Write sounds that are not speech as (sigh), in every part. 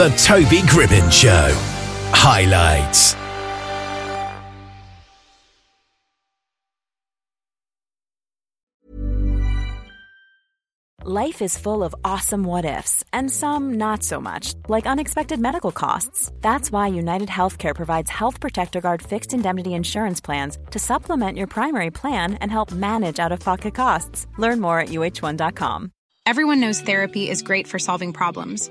The Toby Gribbin Show. Highlights. Life is full of awesome what ifs, and some not so much, like unexpected medical costs. That's why United Healthcare provides Health Protector Guard fixed indemnity insurance plans to supplement your primary plan and help manage out of pocket costs. Learn more at uh1.com. Everyone knows therapy is great for solving problems,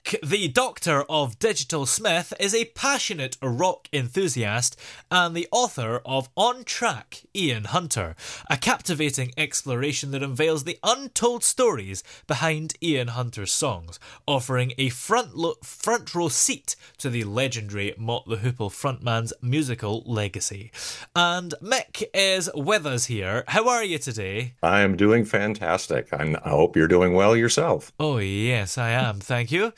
The Doctor of Digital Smith, is a passionate rock enthusiast and the author of On Track, Ian Hunter, a captivating exploration that unveils the untold stories behind Ian Hunter's songs, offering a front, lo- front row seat to the legendary Mott the Hoople frontman's musical legacy. And Mick is with us here. How are you today? I am doing fantastic. I'm, I hope you're doing well yourself. Oh, yes, I am. Thank you.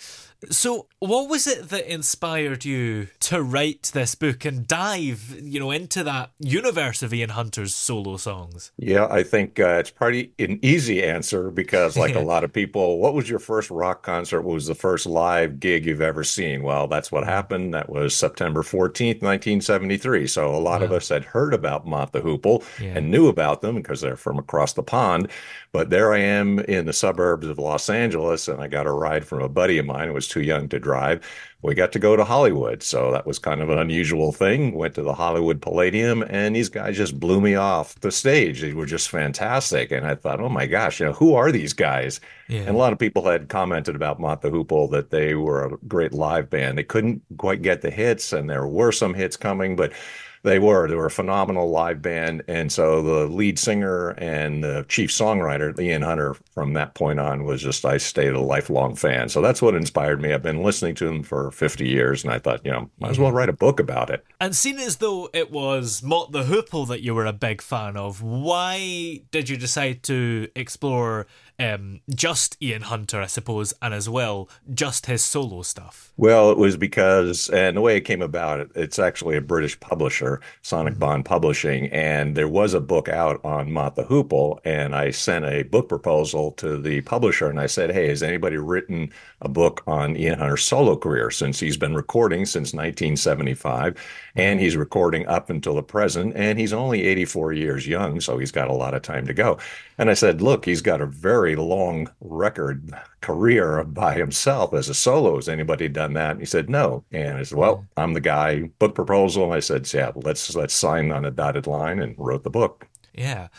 So, what was it that inspired you to write this book and dive, you know, into that universe of Ian Hunter's solo songs? Yeah, I think uh, it's probably an easy answer because, like a (laughs) lot of people, what was your first rock concert? What was the first live gig you've ever seen? Well, that's what happened. That was September 14th, 1973. So, a lot wow. of us had heard about Mott the Hoople yeah. and knew about them because they're from across the pond. But there I am in the suburbs of Los Angeles, and I got a ride from a buddy of mine who was too young to drive. We got to go to Hollywood. So that was kind of an unusual thing. Went to the Hollywood Palladium, and these guys just blew me off the stage. They were just fantastic. And I thought, oh my gosh, you know, who are these guys? Yeah. And a lot of people had commented about Mott the Hoople that they were a great live band. They couldn't quite get the hits, and there were some hits coming, but they were. They were a phenomenal live band. And so the lead singer and the chief songwriter, Ian Hunter, from that point on was just, I stayed a lifelong fan. So that's what inspired me. I've been listening to them for 50 years. And I thought, you know, might as well mm. write a book about it. And seeing as though it was Mott the Hoople that you were a big fan of, why did you decide to explore um, just Ian Hunter, I suppose, and as well just his solo stuff? Well, it was because, and the way it came about, it's actually a British publisher, Sonic mm-hmm. Bond Publishing, and there was a book out on Mott the Hoople, and I sent a book proposal to the publisher, and I said, "Hey, has anybody written a book on Ian Hunter's solo career since he's been recording since 1975, and he's recording up until the present, and he's only 84 years young, so he's got a lot of time to go." And I said, "Look, he's got a very long record career by himself as a solo. Has anybody done that? And he said, no. And I said, well, I'm the guy. Book proposal. And I said, yeah, let's let's sign on a dotted line and wrote the book. Yeah.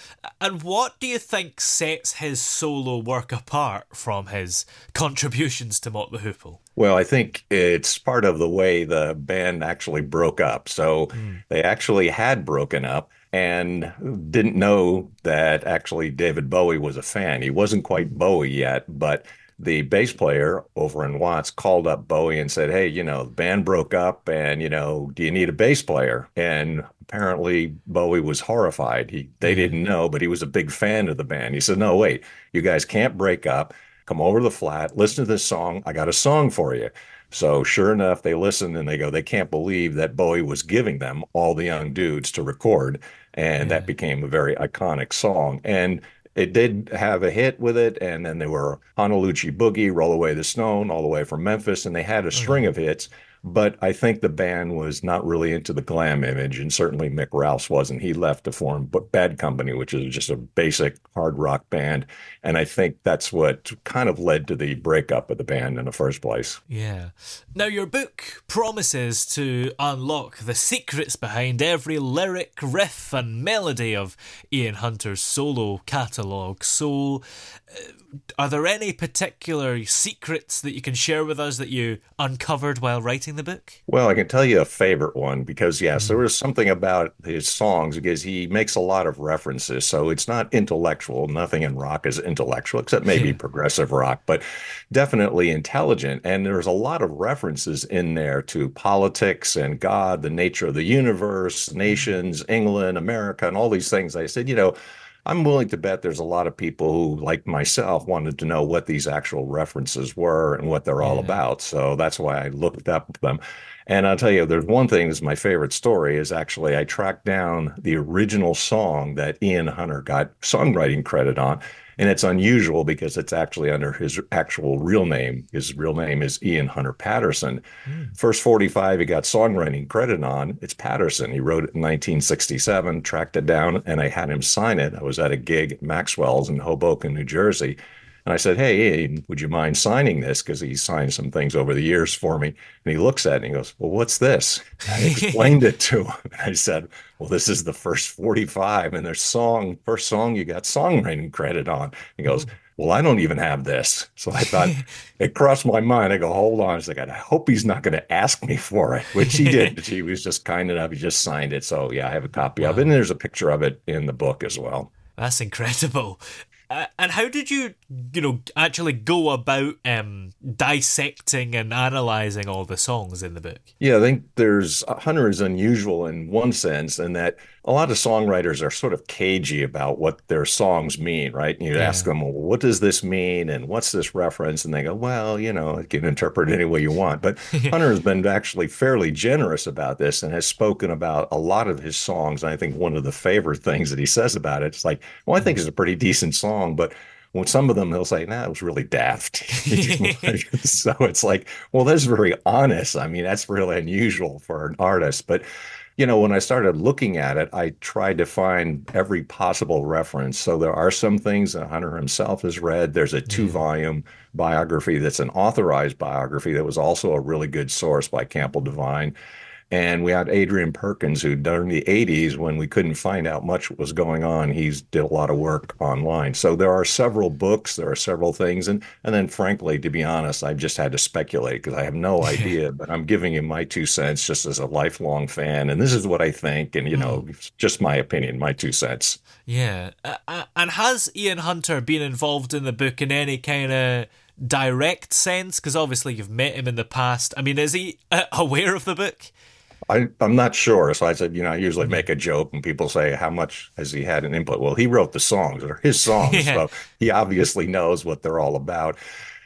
And what do you think sets his solo work apart from his contributions to Mott the Hoople? Well, I think it's part of the way the band actually broke up. So mm. they actually had broken up and didn't know that actually David Bowie was a fan. He wasn't quite Bowie yet, but the bass player Overend Watts called up Bowie and said, Hey, you know, the band broke up and, you know, do you need a bass player? And apparently Bowie was horrified. He they mm-hmm. didn't know, but he was a big fan of the band. He said, No, wait, you guys can't break up. Come over to the flat, listen to this song. I got a song for you. So sure enough, they listen and they go, they can't believe that Bowie was giving them all the young dudes to record. And yeah. that became a very iconic song. And it did have a hit with it, and then there were Honaloochie Boogie, Roll Away the Stone, all the way from Memphis, and they had a string mm-hmm. of hits. But I think the band was not really into the glam image, and certainly Mick Ralphs wasn't. He left to form Bad Company, which is just a basic hard rock band. And I think that's what kind of led to the breakup of the band in the first place. Yeah. Now, your book promises to unlock the secrets behind every lyric, riff, and melody of Ian Hunter's solo catalogue. So, uh, are there any particular secrets that you can share with us that you uncovered while writing the book? Well, I can tell you a favorite one because, yes, there hmm. was something about his songs because he makes a lot of references. So it's not intellectual. Nothing in rock is intellectual, except maybe progressive rock, but definitely intelligent. And there's a lot of references in there to politics and God, the nature of the universe, hmm. nations, England, America, and all these things. I said, you know, I'm willing to bet there's a lot of people who, like myself, wanted to know what these actual references were and what they're all about. So that's why I looked up them. And I'll tell you, there's one thing that's my favorite story is actually I tracked down the original song that Ian Hunter got songwriting credit on. And it's unusual because it's actually under his actual real name. His real name is Ian Hunter Patterson. Mm. First 45 he got songwriting credit on, it's Patterson. He wrote it in 1967, tracked it down, and I had him sign it. I was at a gig at Maxwell's in Hoboken, New Jersey. And I said, Hey, would you mind signing this? Because he signed some things over the years for me. And he looks at it and he goes, Well, what's this? I explained it to him. (laughs) And I said, Well, this is the first 45 and their song, first song you got songwriting credit on. He goes, well, I don't even have this. So I thought (laughs) it crossed my mind. I go, hold on a second. I hope he's not going to ask me for it, which he did. (laughs) he was just kind enough. He just signed it. So yeah, I have a copy wow. of it. And there's a picture of it in the book as well. That's incredible. Uh, and how did you, you know, actually go about um, dissecting and analyzing all the songs in the book? Yeah, I think there's Hunter is unusual in one sense, in that a lot of songwriters are sort of cagey about what their songs mean, right? And you yeah. ask them, well, what does this mean? And what's this reference? And they go, well, you know, you can interpret it any way you want. But (laughs) Hunter has been actually fairly generous about this and has spoken about a lot of his songs. And I think one of the favorite things that he says about it is like, well, I think it's a pretty decent song, but when some of them he'll say, "Nah, it was really daft." (laughs) (laughs) so it's like, well, that's very honest. I mean, that's really unusual for an artist. But you know, when I started looking at it, I tried to find every possible reference. So there are some things that Hunter himself has read. There's a mm-hmm. two volume biography that's an authorized biography that was also a really good source by Campbell Devine. And we had Adrian Perkins, who during the 80s, when we couldn't find out much what was going on, he's did a lot of work online. So there are several books, there are several things. And, and then frankly, to be honest, I've just had to speculate because I have no (laughs) idea, but I'm giving you my two cents just as a lifelong fan. And this is what I think. And, you know, mm. just my opinion, my two cents. Yeah. Uh, and has Ian Hunter been involved in the book in any kind of direct sense? Because obviously you've met him in the past. I mean, is he uh, aware of the book? I, I'm not sure. So I said, you know, I usually mm-hmm. make a joke and people say, how much has he had an input? Well, he wrote the songs or his songs. (laughs) yeah. So he obviously knows what they're all about.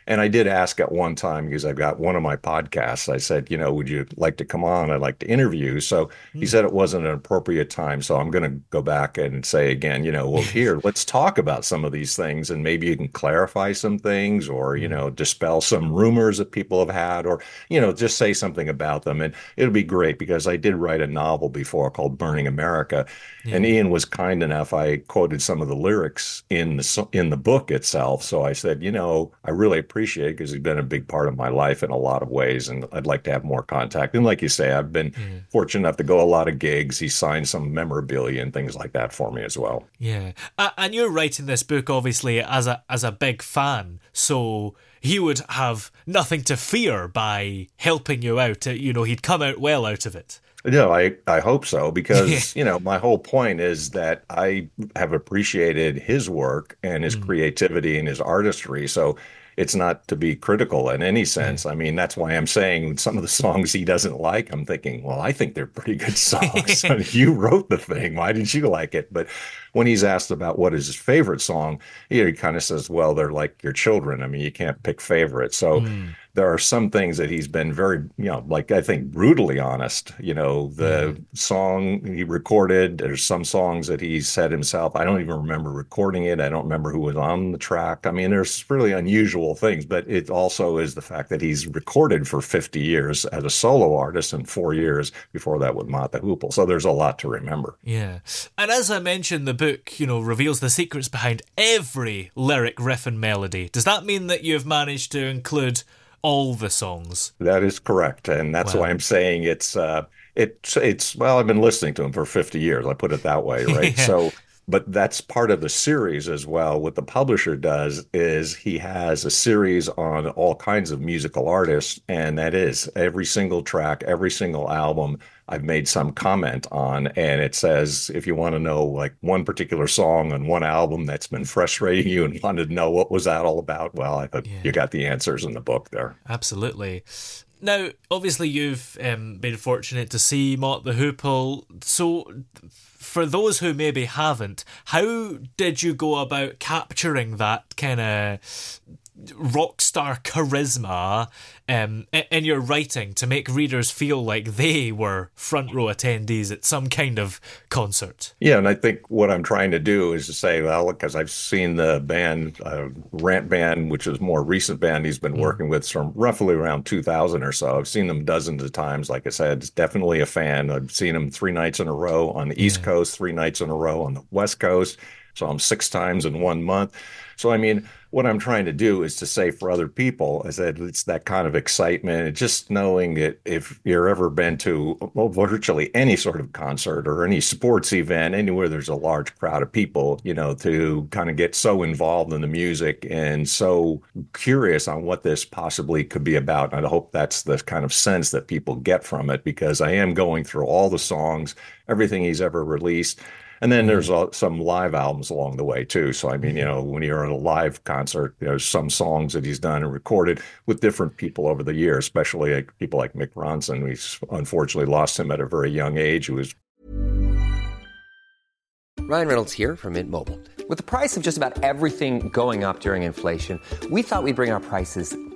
And I did ask at one time because I've got one of my podcasts. I said, you know, would you like to come on? I'd like to interview. So mm. he hmm. said it wasn't an appropriate time. So I'm going to go back and say again, you know, well, (laughs) here, let's talk about some of these things and maybe you can clarify some things or, you hmm. know, dispel some rumors that people have had or, you know, just say something about them. And it'll be great because I did write a novel before called Burning America. And Ian was kind enough. I quoted some of the lyrics in the, in the book itself. So I said, you know, I really appreciate appreciate because he's been a big part of my life in a lot of ways, and I'd like to have more contact. And like you say, I've been mm. fortunate enough to go a lot of gigs. He signed some memorabilia and things like that for me as well. Yeah, uh, and you're writing this book obviously as a as a big fan, so he would have nothing to fear by helping you out. You know, he'd come out well out of it. No, I, I hope so because, you know, my whole point is that I have appreciated his work and his mm. creativity and his artistry. So it's not to be critical in any sense. I mean, that's why I'm saying some of the songs he doesn't like, I'm thinking, well, I think they're pretty good songs. (laughs) (laughs) you wrote the thing. Why didn't you like it? But when he's asked about what is his favorite song, he kind of says, well, they're like your children. I mean, you can't pick favorites. So mm there are some things that he's been very, you know, like I think brutally honest. You know, the mm. song he recorded, there's some songs that he said himself. I don't even remember recording it. I don't remember who was on the track. I mean, there's really unusual things, but it also is the fact that he's recorded for 50 years as a solo artist and four years before that with the Hoople. So there's a lot to remember. Yeah. And as I mentioned, the book, you know, reveals the secrets behind every lyric, riff, and melody. Does that mean that you've managed to include all the songs. That is correct, and that's wow. why I'm saying it's uh, it's it's well, I've been listening to him for 50 years. I put it that way, right? (laughs) yeah. So but that's part of the series as well. What the publisher does is he has a series on all kinds of musical artists, and that is every single track, every single album. I've made some comment on, and it says if you want to know like one particular song on one album that's been frustrating you and (laughs) wanted to know what was that all about, well, I thought yeah. you got the answers in the book there. Absolutely. Now, obviously, you've um, been fortunate to see Mott the Hoople. So, for those who maybe haven't, how did you go about capturing that kind of rock star charisma um, in your writing to make readers feel like they were front row attendees at some kind of concert. Yeah, and I think what I'm trying to do is to say, well, because I've seen the band, uh, Rant Band, which is more recent band he's been mm. working with from roughly around 2000 or so. I've seen them dozens of times. Like I said, definitely a fan. I've seen them three nights in a row on the East Coast, three nights in a row on the West Coast. So I'm six times in one month. So, I mean, what I'm trying to do is to say for other people, I said it's that kind of excitement, just knowing that if you're ever been to well, virtually any sort of concert or any sports event, anywhere there's a large crowd of people, you know, to kind of get so involved in the music and so curious on what this possibly could be about. And I hope that's the kind of sense that people get from it because I am going through all the songs, everything he's ever released. And then there's uh, some live albums along the way too. So I mean, you know, when you're at a live concert, there's some songs that he's done and recorded with different people over the years, especially like people like Mick Ronson. We unfortunately lost him at a very young age. Who was Ryan Reynolds here from Mint Mobile. With the price of just about everything going up during inflation, we thought we'd bring our prices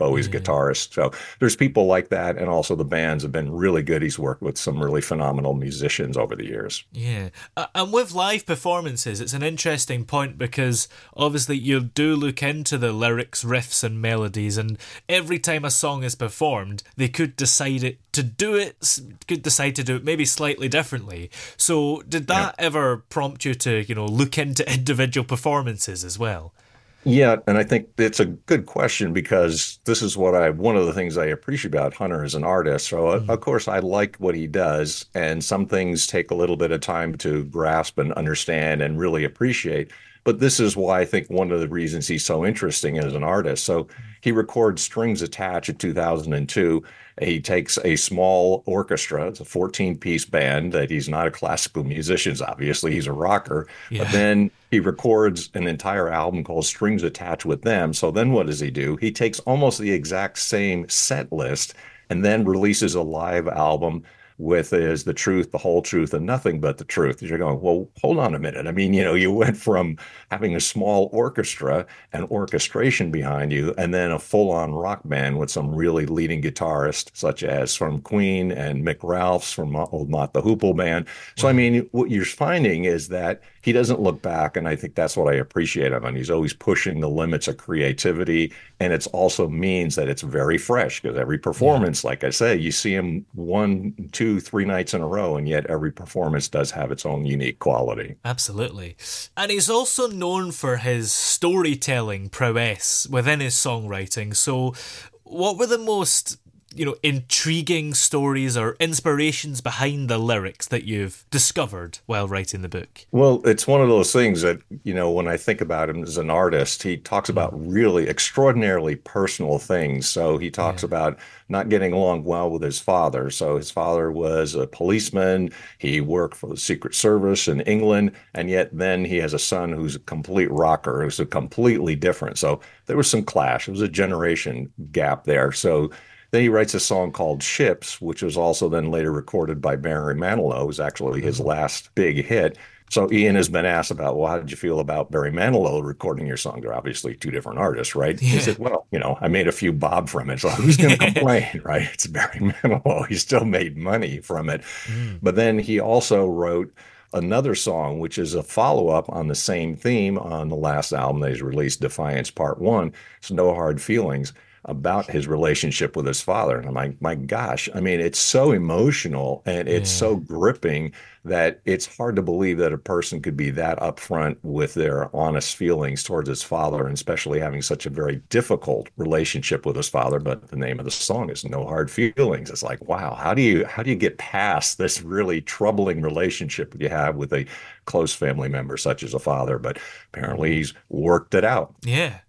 Bowie's guitarist. So there's people like that. And also the bands have been really good. He's worked with some really phenomenal musicians over the years. Yeah. Uh, and with live performances, it's an interesting point because obviously you do look into the lyrics, riffs, and melodies. And every time a song is performed, they could decide it to do it, could decide to do it maybe slightly differently. So did that yeah. ever prompt you to, you know, look into (laughs) individual performances as well? Yeah, and I think it's a good question because this is what I one of the things I appreciate about Hunter as an artist. So mm-hmm. of course I like what he does, and some things take a little bit of time to grasp and understand and really appreciate. But this is why I think one of the reasons he's so interesting as an artist. So he records Strings Attached in 2002 he takes a small orchestra, it's a 14 piece band that he's not a classical musician, obviously, he's a rocker. Yeah. But then he records an entire album called Strings Attached with them. So then what does he do? He takes almost the exact same set list and then releases a live album with is the truth, the whole truth, and nothing but the truth. You're going, well, hold on a minute. I mean, you know, you went from having a small orchestra and orchestration behind you, and then a full on rock band with some really leading guitarists, such as from Queen and Mick Ralphs from Old Mott the Hoople Band. So, I mean, what you're finding is that he doesn't look back. And I think that's what I appreciate of him. He's always pushing the limits of creativity. And it also means that it's very fresh because every performance, yeah. like I say, you see him one, two, three nights in a row, and yet every performance does have its own unique quality. Absolutely. And he's also known for his storytelling prowess within his songwriting. So, what were the most you know, intriguing stories or inspirations behind the lyrics that you've discovered while writing the book? Well, it's one of those things that, you know, when I think about him as an artist, he talks mm. about really extraordinarily personal things. So he talks yeah. about not getting along well with his father. So his father was a policeman, he worked for the Secret Service in England, and yet then he has a son who's a complete rocker, who's a completely different. So there was some clash. It was a generation gap there. So then he writes a song called Ships, which was also then later recorded by Barry Manilow. Was actually his mm-hmm. last big hit. So Ian has been asked about, well, how did you feel about Barry Manilow recording your song? They're obviously two different artists, right? Yeah. He said, well, you know, I made a few bob from it, so who's going (laughs) to complain, right? It's Barry Manilow. He still made money from it. Mm. But then he also wrote another song, which is a follow up on the same theme on the last album that he's released, Defiance Part One. It's No Hard Feelings about his relationship with his father. And I'm like, my gosh, I mean, it's so emotional and it's yeah. so gripping that it's hard to believe that a person could be that upfront with their honest feelings towards his father, and especially having such a very difficult relationship with his father. But the name of the song is No Hard Feelings. It's like, wow, how do you how do you get past this really troubling relationship you have with a close family member such as a father? But apparently he's worked it out. Yeah.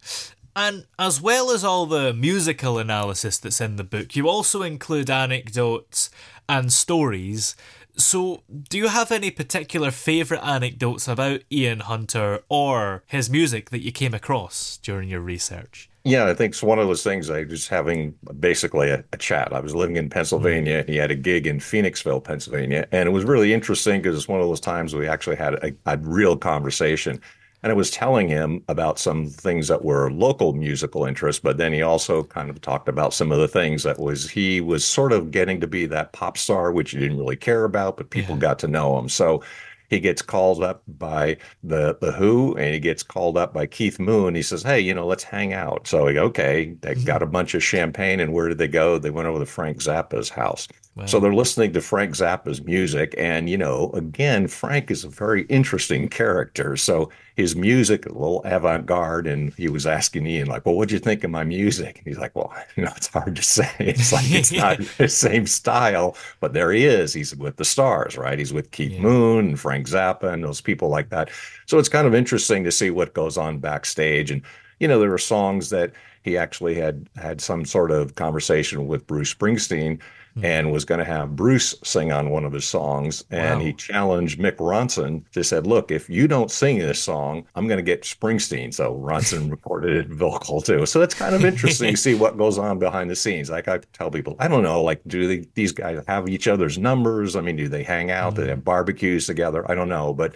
And as well as all the musical analysis that's in the book, you also include anecdotes and stories. So, do you have any particular favourite anecdotes about Ian Hunter or his music that you came across during your research? Yeah, I think it's one of those things. I was having basically a, a chat. I was living in Pennsylvania. Mm-hmm. He had a gig in Phoenixville, Pennsylvania, and it was really interesting because it's one of those times we actually had a, a real conversation. And I was telling him about some things that were local musical interests, but then he also kind of talked about some of the things that was he was sort of getting to be that pop star, which he didn't really care about, but people yeah. got to know him. So he gets called up by the the Who and he gets called up by Keith Moon. He says, "Hey, you know, let's hang out." So we go, okay, they mm-hmm. got a bunch of champagne, and where did they go? They went over to Frank Zappa's house. Wow. So they're listening to Frank Zappa's music, and you know, again, Frank is a very interesting character. So his music, a little avant-garde, and he was asking Ian like, "Well, what'd you think of my music?" And he's like, "Well, (laughs) you know, it's hard to say. (laughs) It's like it's not (laughs) the same style, but there he is. He's with the stars, right? He's with Keith yeah. Moon and Frank Zappa and those people like that. So it's kind of interesting to see what goes on backstage, and you know, there were songs that he actually had had some sort of conversation with Bruce Springsteen mm-hmm. and was going to have Bruce sing on one of his songs. And wow. he challenged Mick Ronson to said, "Look, if you don't sing this song, I'm going to get Springsteen." So Ronson (laughs) recorded it vocal too. So it's kind of interesting to see what goes on behind the scenes. Like I tell people, I don't know, like do they, these guys have each other's numbers? I mean, do they hang out? Mm-hmm. Do they have hmm. barbecues together? I don't know, but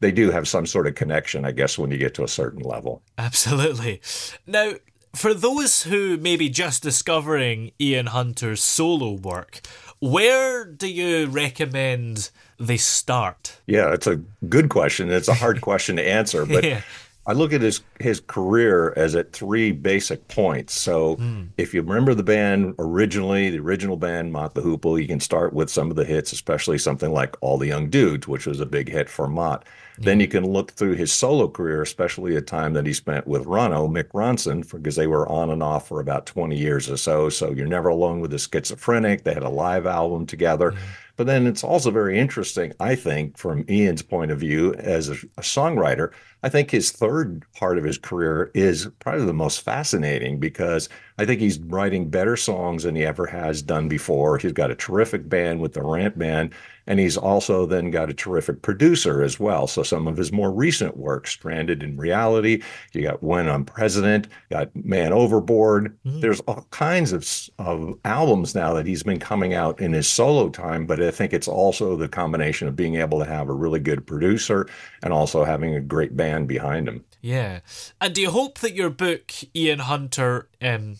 they do have some sort of connection, I guess, when you get to a certain level. Absolutely. Now, for those who may be just discovering Ian Hunter's solo work, where do you recommend they start? Yeah, it's a good question. It's a hard (laughs) question to answer, but yeah. I look at his his career as at three basic points. So mm. if you remember the band originally, the original band Mott the Hoople, you can start with some of the hits, especially something like All the Young Dudes, which was a big hit for Mott. Then you can look through his solo career, especially a time that he spent with Ronno, Mick Ronson, because they were on and off for about 20 years or so. So you're never alone with the schizophrenic. They had a live album together. Mm-hmm. But then it's also very interesting, I think, from Ian's point of view as a, a, songwriter. I think his third part of his career is probably the most fascinating because I think he's writing better songs than he ever has done before. He's got a terrific band with the Rant Band, and he's also then got a terrific producer as well. So some of his more recent work, Stranded in Reality, you got When I'm President, got Man Overboard. Mm-hmm. There's all kinds of, of albums now that he's been coming out in his solo time, but I think it's also the combination of being able to have a really good producer and also having a great band behind him. Yeah. And do you hope that your book, Ian Hunter, um,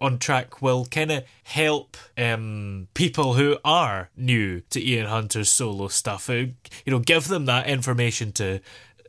on track will kind of help um, people who are new to Ian Hunter's solo stuff? Uh, you know, give them that information to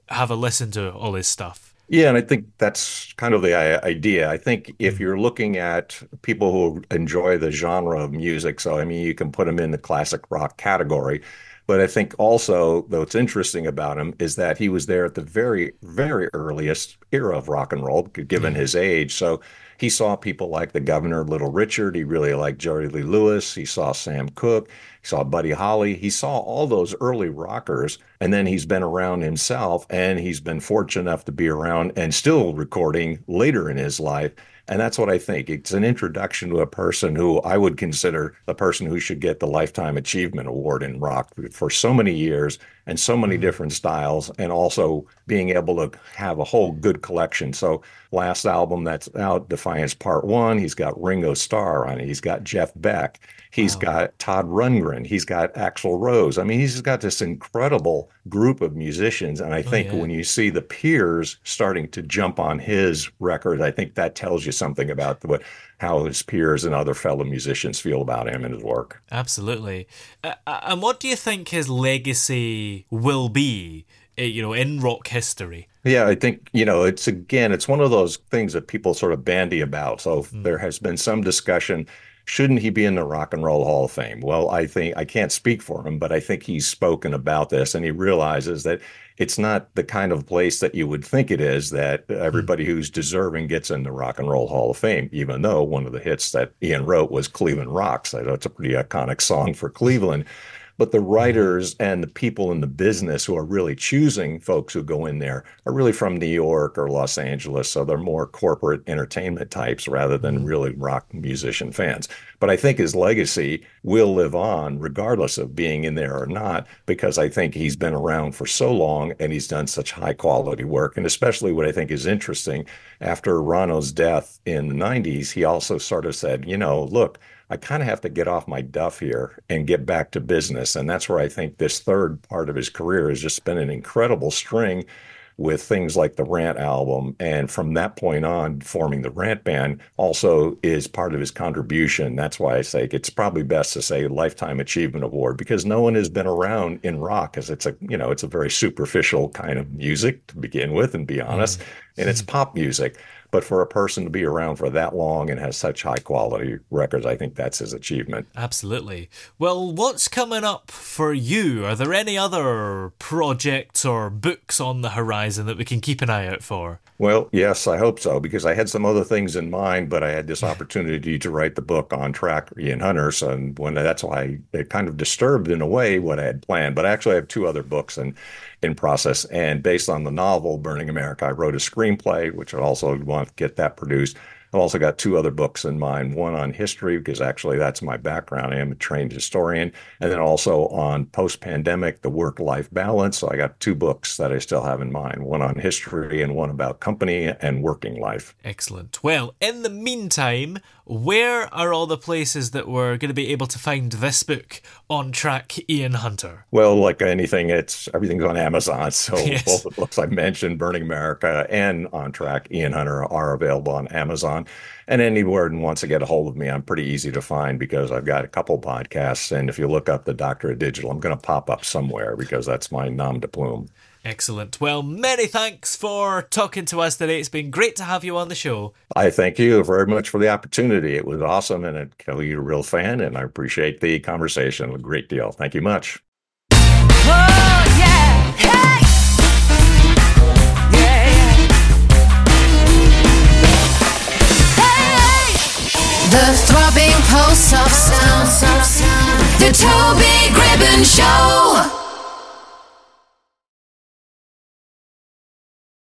have a listen to all his stuff. Yeah, and I think that's kind of the idea. I think if you're looking at people who enjoy the genre of music, so I mean, you can put them in the classic rock category but I think also, though it's interesting about him, is that he was there at the very, very earliest era of rock and roll, given mm-hmm. his age. So he saw people like the governor, Little Richard. He really liked Jerry Lee Lewis. He saw Sam Cooke. He saw Buddy Holly. He saw all those early rockers. And then he's been around himself and he's been fortunate enough to be around and still recording later in his life. And that's what I think. It's an introduction to a person who I would consider the person who should get the Lifetime Achievement Award in rock for so many years and so many mm-hmm. different styles, and also being able to have a whole good collection. So, last album that's out, Defiance Part One, he's got Ringo Starr on it, he's got Jeff Beck, He's wow. got Todd Rundgren. He's got Axl Rose. I mean, he's got this incredible group of musicians. And I oh, think oh, yeah. when you see the peers starting to jump on his record, I think that tells you something about what how his peers and other fellow musicians feel about him and his work. Absolutely. Uh, uh and what do you think his legacy will be? Uh, you know, in rock history. Yeah, I think, you know, it's again, it's one of those things that people sort of bandy about. So mm. there has been some discussion shouldn't he be in the Rock and Roll Hall of Fame? Well, I think I can't speak for him, but I think he's spoken about this and he realizes that it's not the kind of place that you would think it is that hmm. everybody who's deserving gets in the Rock and Roll Hall of Fame, even though one of the hits that Ian wrote was Cleveland Rocks. I know it's a pretty iconic song for Cleveland. But the writers and the people in the business who are really choosing folks who go in there are really from New York or Los Angeles. So they're more corporate entertainment types rather than mm-hmm. really rock musician fans. But I think his legacy will live on regardless of being in there or not, because I think he's been around for so long and he's done such high quality work. And especially what I think is interesting after Ronno's death in the 90s, he also sort of said, you know, look, I kind of have to get off my duff here and get back to business. And that's where I think this third part of his career has just been an incredible string with things like the Rant album. And from that point on, forming the Rant band also is part of his contribution. That's why I say it's probably best to say Lifetime Achievement Award because no one has been around in rock as it's a, you know, it's a very superficial kind of music to begin with and be honest. Mm-hmm. And it's pop music. But for a person to be around for that long and has such high quality records, I think that's his achievement. Absolutely. Well, what's coming up for you? Are there any other projects or books on the horizon that we can keep an eye out for? Well, yes, I hope so, because I had some other things in mind, but I had this opportunity to write the book on track Ian Hunter. So and when that's why it kind of disturbed in a way what I had planned. But actually I have two other books and in process. And based on the novel Burning America, I wrote a screenplay, which I also want to get that produced. I've also got two other books in mind one on history, because actually that's my background. I am a trained historian. And then also on post pandemic, the work life balance. So I got two books that I still have in mind one on history and one about company and working life. Excellent. Well, in the meantime, where are all the places that we're going to be able to find this book on track Ian Hunter? Well, like anything, it's everything's on Amazon. (laughs) So yes. both the books I mentioned, Burning America and On Track Ian Hunter, are available on Amazon. And anywhere and wants to get a hold of me, I'm pretty easy to find because I've got a couple podcasts. And if you look up the Doctor of Digital, I'm going to pop up somewhere because that's my nom de plume. Excellent. Well, many thanks for talking to us today. It's been great to have you on the show. I thank you very much for the opportunity. It was awesome, and Kelly, you're a real fan, and I appreciate the conversation a great deal. Thank you much. Oh, yeah. Hey! The throbbing pulse of sound. The Toby Gribbon Show.